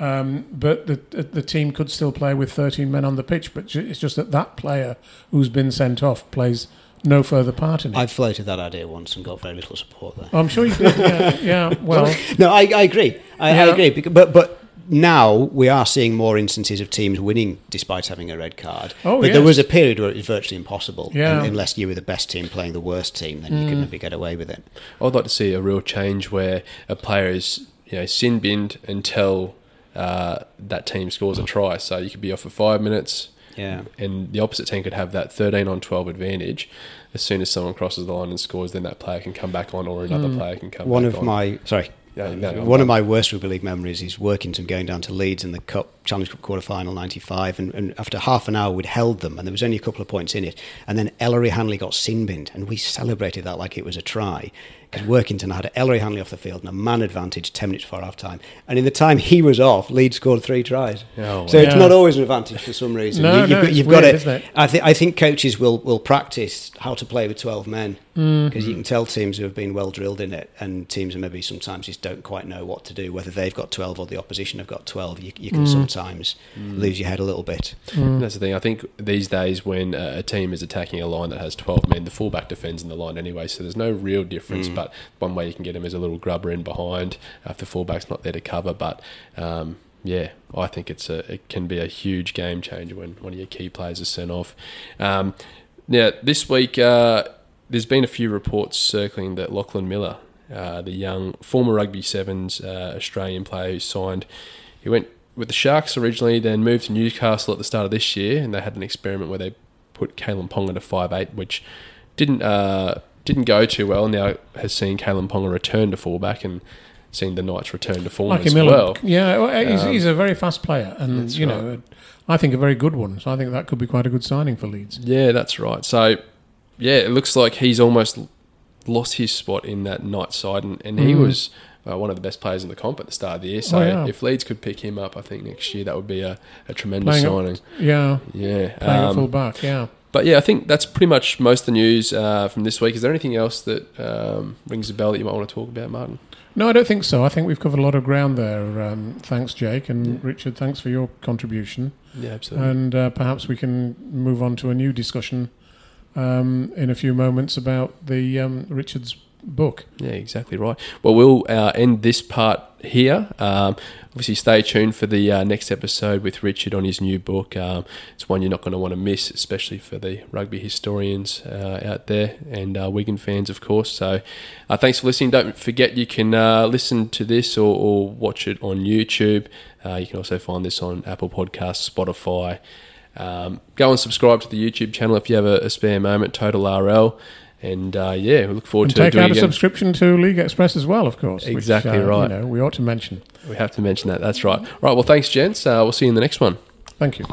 um, but the the team could still play with 13 men on the pitch. But it's just that that player who's been sent off plays no further part in it. I've floated that idea once and got very little support there. I'm sure you did. Yeah, yeah well, No, I, I agree. I, I agree. But but now we are seeing more instances of teams winning despite having a red card. Oh, but there was a period where it was virtually impossible. Yeah. un- unless you were the best team playing the worst team, then you could maybe get away with it. I'd like to see a real change where a player is you know sin binned until uh, that team scores a try. So you could be off for five minutes, Yeah. and the opposite team could have that 13 on 12 advantage. As soon as someone crosses the line and scores, then that player can come back on, or another player can come. One back of on. my sorry. Yeah, no, no, one of my worst rugby league memories is Workington going down to Leeds in the Cup Challenge Cup quarter final '95, and, and after half an hour we'd held them, and there was only a couple of points in it, and then Ellery Hanley got sin binned, and we celebrated that like it was a try because Workington had Ellery Hanley off the field and a man advantage ten minutes before half time, and in the time he was off, Leeds scored three tries. Oh, so wow. it's not always an advantage for some reason. No, you've no, got, you've weird, got isn't it. it? I think I think coaches will will practice how to play with twelve men because you can tell teams who have been well drilled in it, and teams who maybe sometimes just don't quite know what to do, whether they've got twelve or the opposition have got twelve. You, you can sometimes lose your head a little bit. That's the thing. I think these days, when uh, a team is attacking a line that has 12 men, the fullback defends in the line anyway, so there's no real difference. But one way you can get him is a little grubber in behind if the fullback's not there to cover. But um, yeah, I think it's a it can be a huge game changer when one of your key players is sent off. Um, now, this week, uh, there's been a few reports circling that Lachlan Miller, uh, the young former Rugby Sevens uh, Australian player who signed, he went with the Sharks originally, then moved to Newcastle at the start of this year, and they had an experiment where they put Kalyn Ponga to five eight, which didn't uh, didn't go too well. Now has seen Kalyn Ponga return to fullback and seen the Knights return to form Lucky as Miller. well. Yeah, well, he's, Um, he's a very fast player, and you know, I think a very good one. So I think that could be quite a good signing for Leeds. Yeah, that's right. So, yeah, it looks like he's almost lost his spot in that night side, and, and he Mm. was uh, one of the best players in the comp at the start of the year. So, Oh, yeah. if Leeds could pick him up, I think next year that would be a, a tremendous Playing signing. Yeah, Yeah. playing at um, full back. Yeah. but yeah, I think that's pretty much most of the news uh, from this week. Is there anything else that um, rings a bell that you might want to talk about, Martyn? No, I don't think so. I think we've covered a lot of ground there. Um, thanks, Jake and Yeah. Richard. Thanks for your contribution, Yeah, absolutely. and uh, perhaps we can move on to a new discussion um, in a few moments about the um, Richard's book. Yeah, exactly right. Well, we'll uh, end this part here. Um, obviously, stay tuned for the uh, next episode with Richard on his new book. Um, it's one you're not going to want to miss, especially for the rugby historians uh, out there and uh, Wigan fans, of course. So, uh, thanks for listening. Don't forget you can uh, listen to this or, or watch it on YouTube. Uh, you can also find this on Apple Podcasts, Spotify. Um, go and subscribe to the YouTube channel if you have a, a spare moment. Total RL. And uh, yeah, we look forward And to take doing out a again. subscription to League Express as well, of course. which, Exactly uh, right. You know, we ought to mention. We have to mention that. That's right. Right. Well, thanks, gents. Uh, we'll see you in the next one. Thank you.